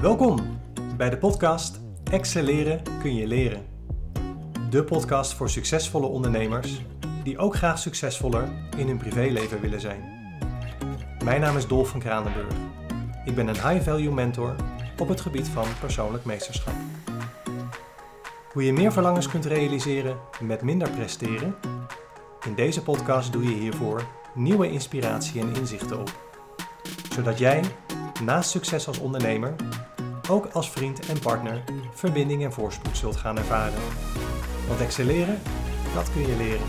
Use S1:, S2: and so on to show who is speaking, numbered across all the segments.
S1: Welkom bij de podcast Excelleren kun je leren. De podcast voor succesvolle ondernemers die ook graag succesvoller in hun privéleven willen zijn. Mijn naam is Dolf van Kranenburg. Ik ben een high-value mentor op het gebied van persoonlijk meesterschap. Hoe je meer verlangens kunt realiseren met minder presteren? In deze podcast doe je hiervoor nieuwe inspiratie en inzichten op. Zodat jij, naast succes als ondernemer, ook als vriend en partner verbinding en voorspoed zult gaan ervaren. Want excelleren, dat kun je leren.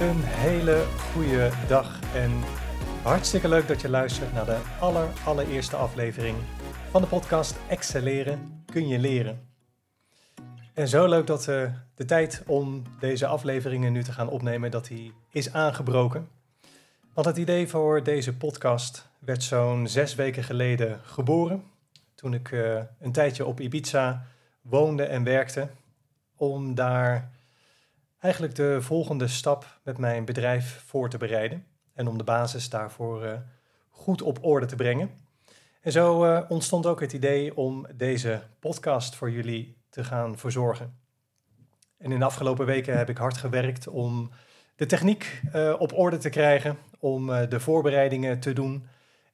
S1: Een hele goede dag en hartstikke leuk dat je luistert naar de aller, allereerste aflevering van de podcast Excelleren kun je leren. En zo leuk dat uh, de tijd om deze afleveringen nu te gaan opnemen, dat die is aangebroken. Want het idee voor deze podcast werd zo'n zes weken geleden geboren. Toen ik uh, een tijdje op Ibiza woonde en werkte. Om daar eigenlijk de volgende stap met mijn bedrijf voor te bereiden. En om de basis daarvoor uh, goed op orde te brengen. En zo uh, ontstond ook het idee om deze podcast voor jullie te gaan verzorgen. En in de afgelopen weken heb ik hard gewerkt om de techniek op orde te krijgen, om uh, de voorbereidingen te doen.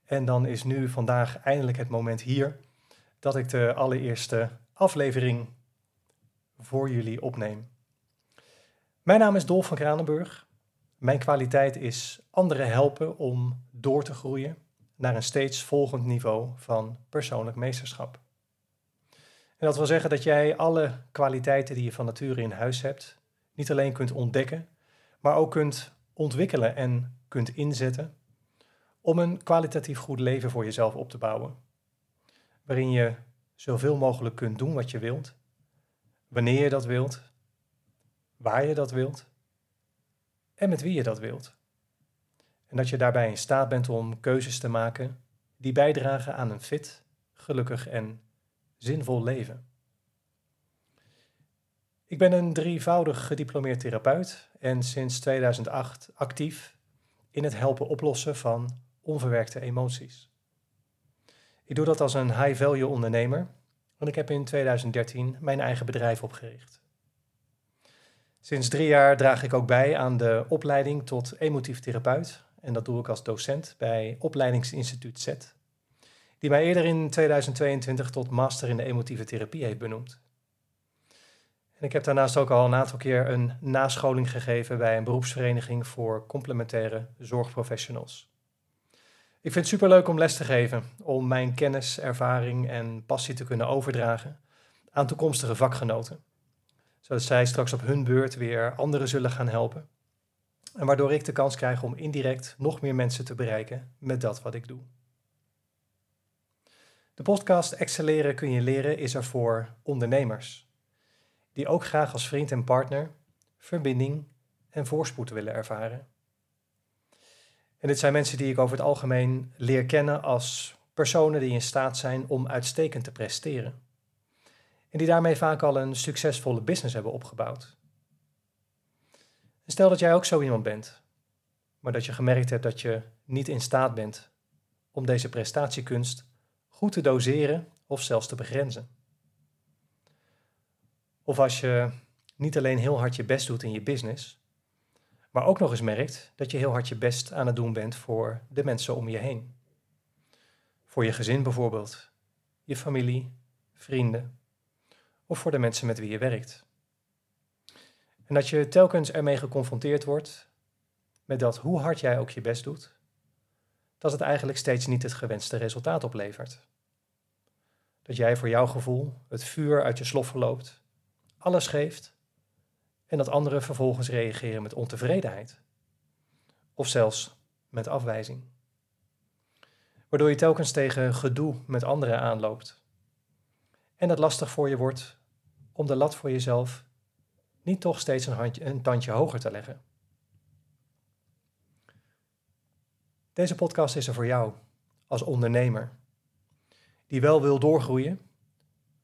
S1: En dan is nu vandaag eindelijk het moment hier dat ik de allereerste aflevering voor jullie opneem. Mijn naam is Dolf van Kranenburg. Mijn kwaliteit is anderen helpen om door te groeien naar een steeds volgend niveau van persoonlijk meesterschap. En dat wil zeggen dat jij alle kwaliteiten die je van nature in huis hebt, niet alleen kunt ontdekken, maar ook kunt ontwikkelen en kunt inzetten om een kwalitatief goed leven voor jezelf op te bouwen. Waarin je zoveel mogelijk kunt doen wat je wilt, wanneer je dat wilt, waar je dat wilt en met wie je dat wilt. En dat je daarbij in staat bent om keuzes te maken die bijdragen aan een fit, gelukkig en zinvol leven. Ik ben een drievoudig gediplomeerd therapeut en sinds 2008 actief in het helpen oplossen van onverwerkte emoties. Ik doe dat als een high-value ondernemer en ik heb in 2013 mijn eigen bedrijf opgericht. Sinds drie jaar draag ik ook bij aan de opleiding tot emotief therapeut en dat doe ik als docent bij Opleidingsinstituut Z, die mij eerder in 2022 tot master in de emotieve therapie heeft benoemd. En ik heb daarnaast ook al een aantal keer een nascholing gegeven bij een beroepsvereniging voor complementaire zorgprofessionals. Ik vind het superleuk om les te geven, om mijn kennis, ervaring en passie te kunnen overdragen aan toekomstige vakgenoten. Zodat zij straks op hun beurt weer anderen zullen gaan helpen. En waardoor ik de kans krijg om indirect nog meer mensen te bereiken met dat wat ik doe. De podcast Excelleren kun je leren is er voor ondernemers die ook graag als vriend en partner verbinding en voorspoed willen ervaren. En dit zijn mensen die ik over het algemeen leer kennen als personen die in staat zijn om uitstekend te presteren. En die daarmee vaak al een succesvolle business hebben opgebouwd. En stel dat jij ook zo iemand bent, maar dat je gemerkt hebt dat je niet in staat bent om deze prestatiekunst goed te doseren of zelfs te begrenzen. Of als je niet alleen heel hard je best doet in je business, maar ook nog eens merkt dat je heel hard je best aan het doen bent voor de mensen om je heen. Voor je gezin bijvoorbeeld, je familie, vrienden of voor de mensen met wie je werkt. En dat je telkens ermee geconfronteerd wordt met dat hoe hard jij ook je best doet, dat het eigenlijk steeds niet het gewenste resultaat oplevert. Dat jij voor jouw gevoel het vuur uit je slof verloopt alles geeft en dat anderen vervolgens reageren met ontevredenheid of zelfs met afwijzing. Waardoor je telkens tegen gedoe met anderen aanloopt en het lastig voor je wordt om de lat voor jezelf niet toch steeds een, handje, een tandje hoger te leggen. Deze podcast is er voor jou als ondernemer, die wel wil doorgroeien,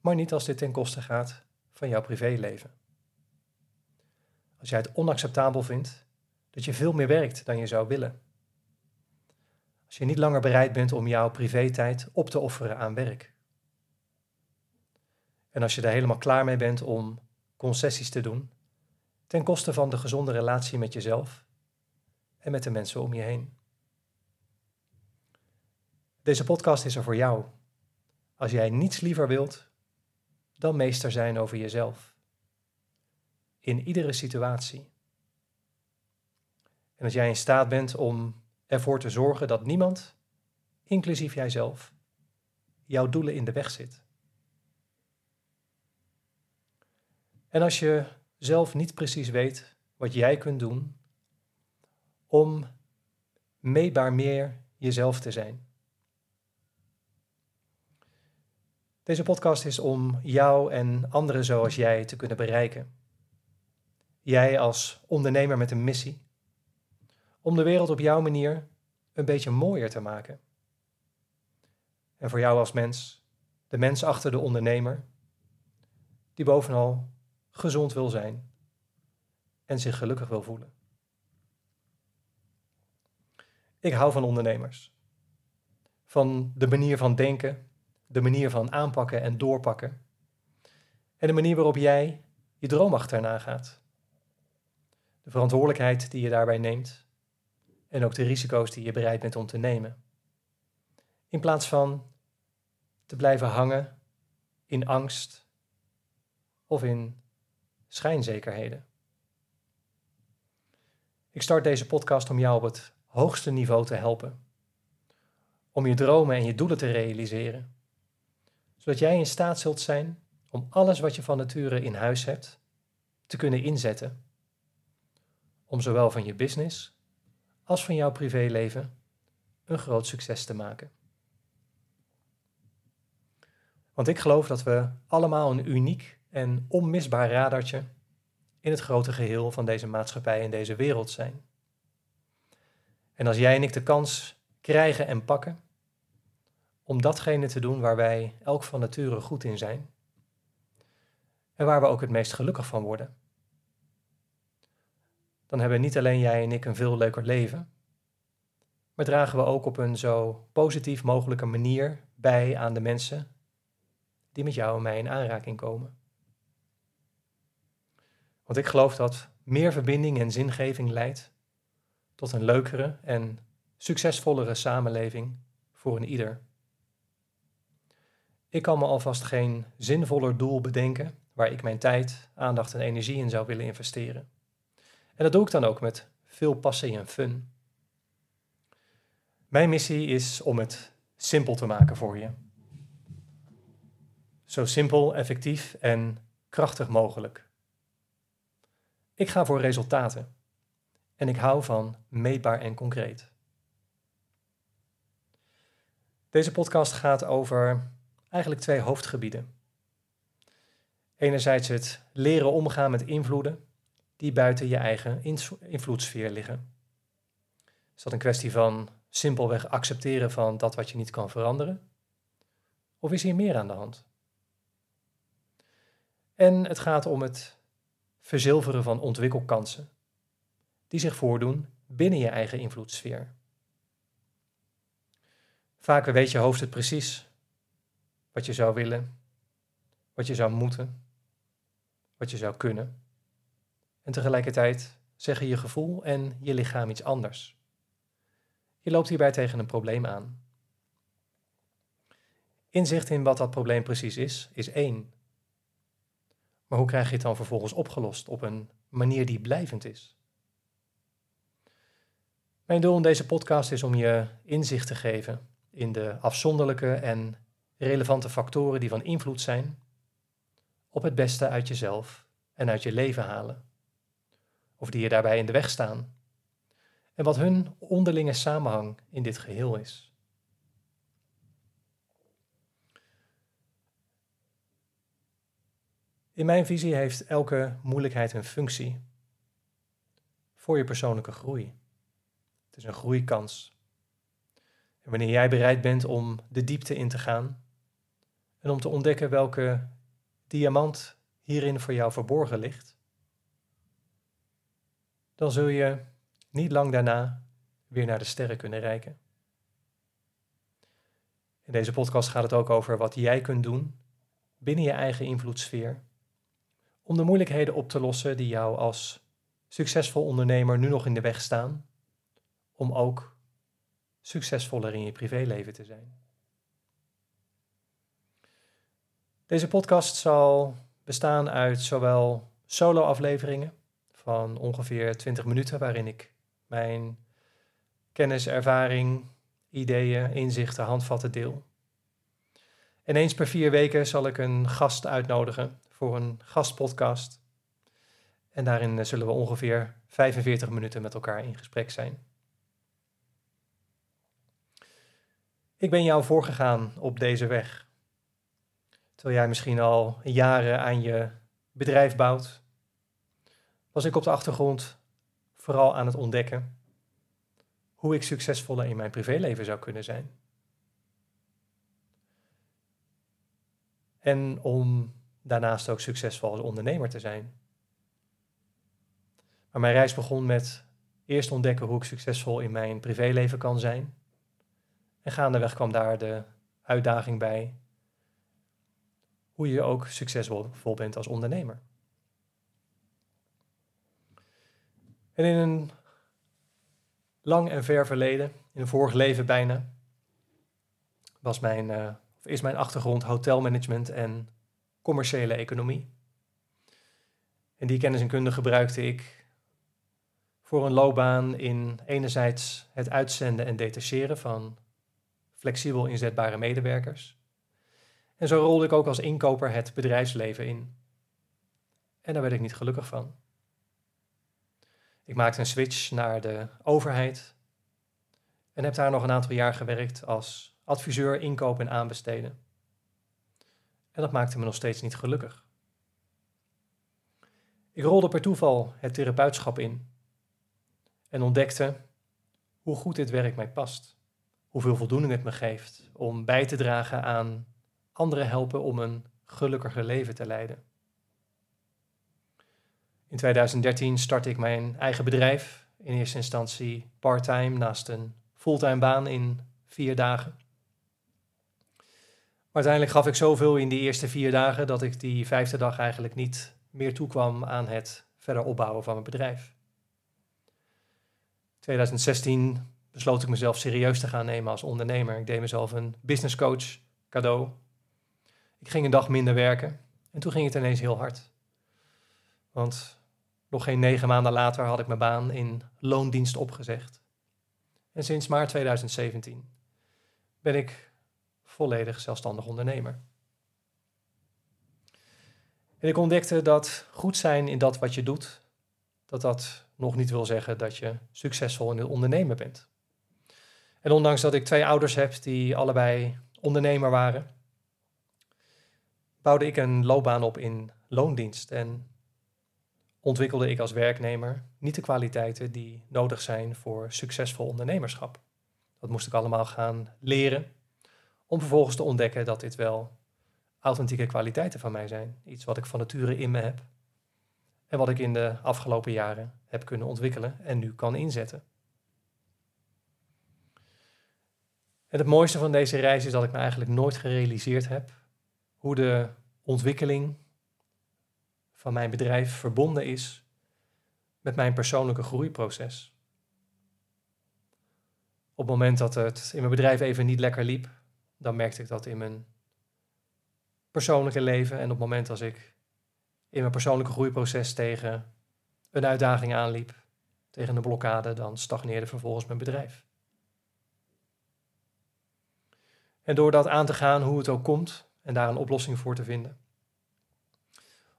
S1: maar niet als dit ten koste gaat van jouw privéleven. Als jij het onacceptabel vindt dat je veel meer werkt dan je zou willen. Als je niet langer bereid bent om jouw privé-tijd op te offeren aan werk. En als je er helemaal klaar mee bent om concessies te doen ten koste van de gezonde relatie met jezelf en met de mensen om je heen. Deze podcast is er voor jou. Als jij niets liever wilt dan meester zijn over jezelf. In iedere situatie. En als jij in staat bent om ervoor te zorgen dat niemand, inclusief jijzelf, jouw doelen in de weg zit. En als je zelf niet precies weet wat jij kunt doen om meetbaar meer jezelf te zijn. Deze podcast is om jou en anderen zoals jij te kunnen bereiken. Jij als ondernemer met een missie. Om de wereld op jouw manier een beetje mooier te maken. En voor jou als mens, de mens achter de ondernemer, die bovenal gezond wil zijn en zich gelukkig wil voelen. Ik hou van ondernemers. Van de manier van denken, de manier van aanpakken en doorpakken. En de manier waarop jij je droom achterna gaat. De verantwoordelijkheid die je daarbij neemt. En ook de risico's die je bereid bent om te nemen. In plaats van te blijven hangen in angst of in schijnzekerheden. Ik start deze podcast om jou op het hoogste niveau te helpen. Om je dromen en je doelen te realiseren. Zodat jij in staat zult zijn om alles wat je van nature in huis hebt te kunnen inzetten. Om zowel van je business als van jouw privéleven een groot succes te maken. Want ik geloof dat we allemaal een uniek en onmisbaar radartje in het grote geheel van deze maatschappij en deze wereld zijn. En als jij en ik de kans krijgen en pakken om datgene te doen waar wij elk van nature goed in zijn en waar we ook het meest gelukkig van worden, dan hebben niet alleen jij en ik een veel leuker leven, maar dragen we ook op een zo positief mogelijke manier bij aan de mensen die met jou en mij in aanraking komen. Want ik geloof dat meer verbinding en zingeving leidt tot een leukere en succesvollere samenleving voor een ieder. Ik kan me alvast geen zinvoller doel bedenken waar ik mijn tijd, aandacht en energie in zou willen investeren. En dat doe ik dan ook met veel passie en fun. Mijn missie is om het simpel te maken voor je. Zo simpel, effectief en krachtig mogelijk. Ik ga voor resultaten. En ik hou van meetbaar en concreet. Deze podcast gaat over eigenlijk twee hoofdgebieden. Enerzijds het leren omgaan met invloeden die buiten je eigen invloedssfeer liggen. Is dat een kwestie van simpelweg accepteren van dat wat je niet kan veranderen? Of is hier meer aan de hand? En het gaat om het verzilveren van ontwikkelkansen die zich voordoen binnen je eigen invloedssfeer. Vaak weet je hoofd het precies wat je zou willen, wat je zou moeten, wat je zou kunnen. En tegelijkertijd zeggen je gevoel en je lichaam iets anders. Je loopt hierbij tegen een probleem aan. Inzicht in wat dat probleem precies is, is één. Maar hoe krijg je het dan vervolgens opgelost op een manier die blijvend is? Mijn doel in deze podcast is om je inzicht te geven in de afzonderlijke en relevante factoren die van invloed zijn op het beste uit jezelf en uit je leven halen, of die je daarbij in de weg staan, en wat hun onderlinge samenhang in dit geheel is. In mijn visie heeft elke moeilijkheid een functie voor je persoonlijke groei. Het is een groeikans. En wanneer jij bereid bent om de diepte in te gaan en om te ontdekken welke diamant hierin voor jou verborgen ligt, dan zul je niet lang daarna weer naar de sterren kunnen reiken. In deze podcast gaat het ook over wat jij kunt doen binnen je eigen invloedssfeer om de moeilijkheden op te lossen die jou als succesvol ondernemer nu nog in de weg staan, om ook succesvoller in je privéleven te zijn. Deze podcast zal bestaan uit zowel solo-afleveringen van ongeveer 20 minuten, waarin ik mijn kennis, ervaring, ideeën, inzichten, handvatten deel. En eens per vier weken zal ik een gast uitnodigen voor een gastpodcast. En daarin eh, zullen we ongeveer 45 minuten met elkaar in gesprek zijn. Ik ben jou voorgegaan op deze weg. Terwijl jij misschien al jaren aan je bedrijf bouwt, was ik op de achtergrond vooral aan het ontdekken hoe ik succesvoller in mijn privéleven zou kunnen zijn. En om daarnaast ook succesvol als ondernemer te zijn. Maar mijn reis begon met eerst ontdekken hoe ik succesvol in mijn privéleven kan zijn. En gaandeweg kwam daar de uitdaging bij hoe je ook succesvol bent als ondernemer. En in een lang en ver verleden, in een vorig leven bijna, was mijn, uh, of is mijn achtergrond hotelmanagement en commerciële economie. En die kennis en kunde gebruikte ik voor een loopbaan in enerzijds het uitzenden en detacheren van flexibel inzetbare medewerkers. En zo rolde ik ook als inkoper het bedrijfsleven in. En daar werd ik niet gelukkig van. Ik maakte een switch naar de overheid en heb daar nog een aantal jaar gewerkt als adviseur inkoop en aanbesteden. En dat maakte me nog steeds niet gelukkig. Ik rolde per toeval het therapeutschap in en ontdekte hoe goed dit werk mij past, hoeveel voldoening het me geeft om bij te dragen aan anderen helpen om een gelukkiger leven te leiden. In 2013 startte ik mijn eigen bedrijf, in eerste instantie parttime naast een fulltime baan in vier dagen. Uiteindelijk gaf ik zoveel in die eerste vier dagen dat ik die vijfde dag eigenlijk niet meer toekwam aan het verder opbouwen van mijn bedrijf. 2016 besloot ik mezelf serieus te gaan nemen als ondernemer. Ik deed mezelf een business coach cadeau. Ik ging een dag minder werken en toen ging het ineens heel hard. Want nog geen negen maanden later had ik mijn baan in loondienst opgezegd. En sinds maart 2017 ben ik volledig zelfstandig ondernemer. En ik ontdekte dat goed zijn in dat wat je doet, dat dat nog niet wil zeggen dat je succesvol in het ondernemen bent. En ondanks dat ik twee ouders heb die allebei ondernemer waren, bouwde ik een loopbaan op in loondienst en ontwikkelde ik als werknemer niet de kwaliteiten die nodig zijn voor succesvol ondernemerschap. Dat moest ik allemaal gaan leren om vervolgens te ontdekken dat dit wel authentieke kwaliteiten van mij zijn. Iets wat ik van nature in me heb. En wat ik in de afgelopen jaren heb kunnen ontwikkelen en nu kan inzetten. En het mooiste van deze reis is dat ik me eigenlijk nooit gerealiseerd heb hoe de ontwikkeling van mijn bedrijf verbonden is met mijn persoonlijke groeiproces. Op het moment dat het in mijn bedrijf even niet lekker liep, dan merkte ik dat in mijn persoonlijke leven. En op het moment als ik in mijn persoonlijke groeiproces tegen een uitdaging aanliep, tegen een blokkade, dan stagneerde vervolgens mijn bedrijf. En door dat aan te gaan, hoe het ook komt, en daar een oplossing voor te vinden,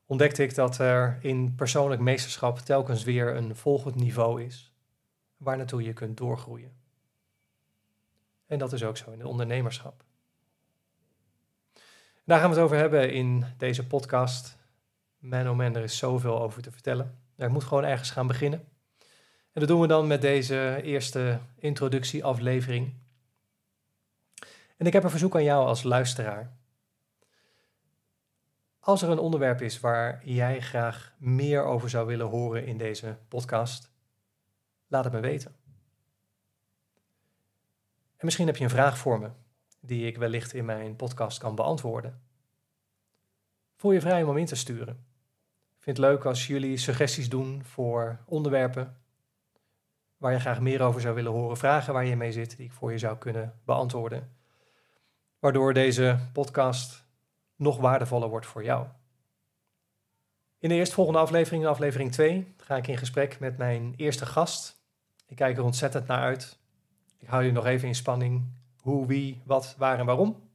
S1: ontdekte ik dat er in persoonlijk meesterschap telkens weer een volgend niveau is, waar naartoe je kunt doorgroeien. En dat is ook zo in het ondernemerschap. Daar gaan we het over hebben in deze podcast. Man oh man, er is zoveel over te vertellen. Ik moet gewoon ergens gaan beginnen. En dat doen we dan met deze eerste introductieaflevering. En ik heb een verzoek aan jou als luisteraar. Als er een onderwerp is waar jij graag meer over zou willen horen in deze podcast, laat het me weten. En misschien heb je een vraag voor me die ik wellicht in mijn podcast kan beantwoorden. Voel je vrij om hem in te sturen. Ik vind het leuk als jullie suggesties doen voor onderwerpen waar je graag meer over zou willen horen, vragen waar je mee zit, die ik voor je zou kunnen beantwoorden. Waardoor deze podcast nog waardevoller wordt voor jou. In de eerstvolgende aflevering, aflevering 2, ga ik in gesprek met mijn eerste gast. Ik kijk er ontzettend naar uit. Ik hou jullie nog even in spanning. Hoe, wie, wat, waar en waarom.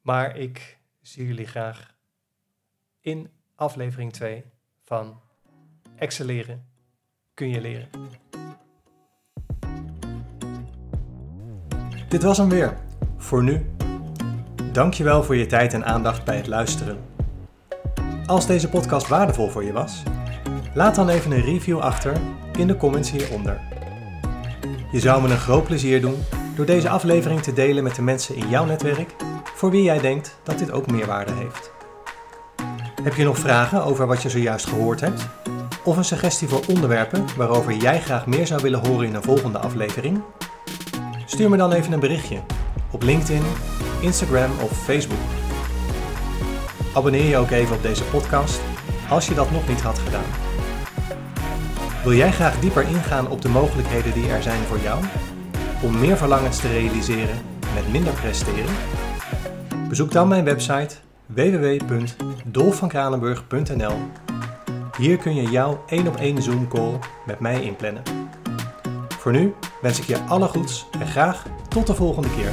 S1: Maar ik zie jullie graag in aflevering 2 van Excelleren kun je leren. Dit was hem weer. Voor nu. Dankjewel voor je tijd en aandacht bij het luisteren. Als deze podcast waardevol voor je was, laat dan even een review achter in de comments hieronder. Je zou me een groot plezier doen door deze aflevering te delen met de mensen in jouw netwerk voor wie jij denkt dat dit ook meerwaarde heeft. Heb je nog vragen over wat je zojuist gehoord hebt? Of een suggestie voor onderwerpen waarover jij graag meer zou willen horen in een volgende aflevering? Stuur me dan even een berichtje op LinkedIn, Instagram of Facebook. Abonneer je ook even op deze podcast als je dat nog niet had gedaan. Wil jij graag dieper ingaan op de mogelijkheden die er zijn voor jou om meer verlangens te realiseren met minder presteren? Bezoek dan mijn website www.dolfvankranenburg.nl. Hier kun je jouw één op één Zoom call met mij inplannen. Voor nu wens ik je alle goeds en graag tot de volgende keer.